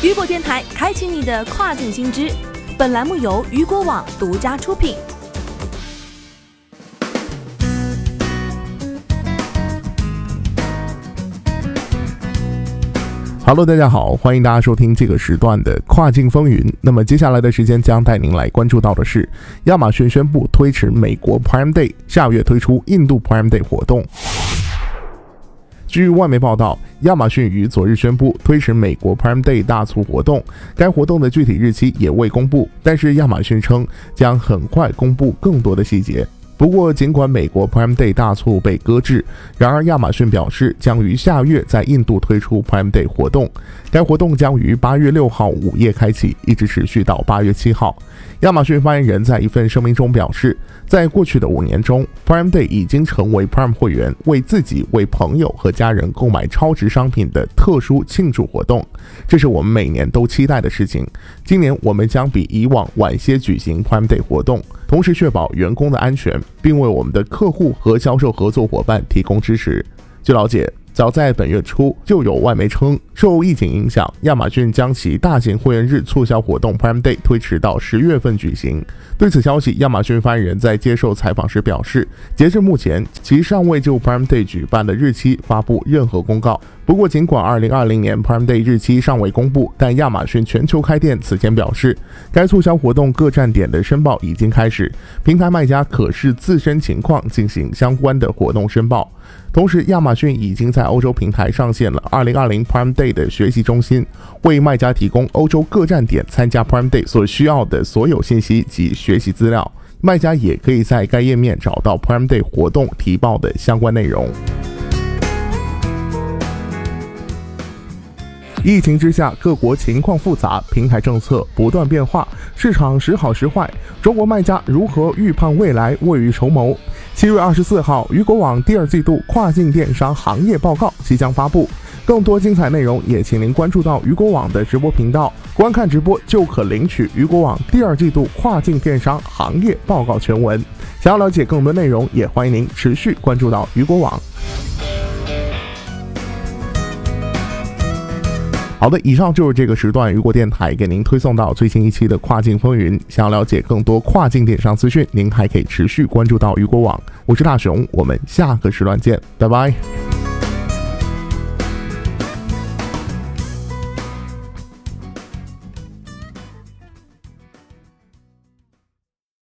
雨果电台开启你的跨境新知。本栏目由雨果网独家出品。Hello，大家好，欢迎大家收听这个时段的跨境风云。那么接下来的时间将带您来关注到的是，亚马逊宣布推迟美国 Prime Day，下月推出印度 Prime Day 活动。据外媒报道，亚马逊于昨日宣布推迟美国 Prime Day 大促活动，该活动的具体日期也未公布，但是亚马逊称将很快公布更多的细节。不过，尽管美国 Prime Day 大促被搁置，然而亚马逊表示将于下月在印度推出 Prime Day 活动。该活动将于八月六号午夜开启，一直持续到八月七号。亚马逊发言人在一份声明中表示，在过去的五年中，Prime Day 已经成为 Prime 会员为自己、为朋友和家人购买超值商品的特殊庆祝活动。这是我们每年都期待的事情。今年我们将比以往晚些举行 Prime Day 活动。同时确保员工的安全，并为我们的客户和销售合作伙伴提供支持。据了解，早在本月初就有外媒称，受疫情影响，亚马逊将其大型会员日促销活动 Prime Day 推迟到十月份举行。对此消息，亚马逊发言人在接受采访时表示，截至目前，其尚未就 Prime Day 举办的日期发布任何公告。不过，尽管2020年 Prime Day 日期尚未公布，但亚马逊全球开店此前表示，该促销活动各站点的申报已经开始，平台卖家可视自身情况进行相关的活动申报。同时，亚马逊已经在欧洲平台上线了2020 Prime Day 的学习中心，为卖家提供欧洲各站点参加 Prime Day 所需要的所有信息及学习资料。卖家也可以在该页面找到 Prime Day 活动提报的相关内容。疫情之下，各国情况复杂，平台政策不断变化，市场时好时坏。中国卖家如何预判未来，未雨绸缪？七月二十四号，雨果网第二季度跨境电商行业报告即将发布，更多精彩内容也请您关注到雨果网的直播频道，观看直播就可领取雨果网第二季度跨境电商行业报告全文。想要了解更多内容，也欢迎您持续关注到雨果网。好的，以上就是这个时段雨果电台给您推送到最新一期的跨境风云。想要了解更多跨境电商资讯，您还可以持续关注到雨果网。我是大熊，我们下个时段见，拜拜。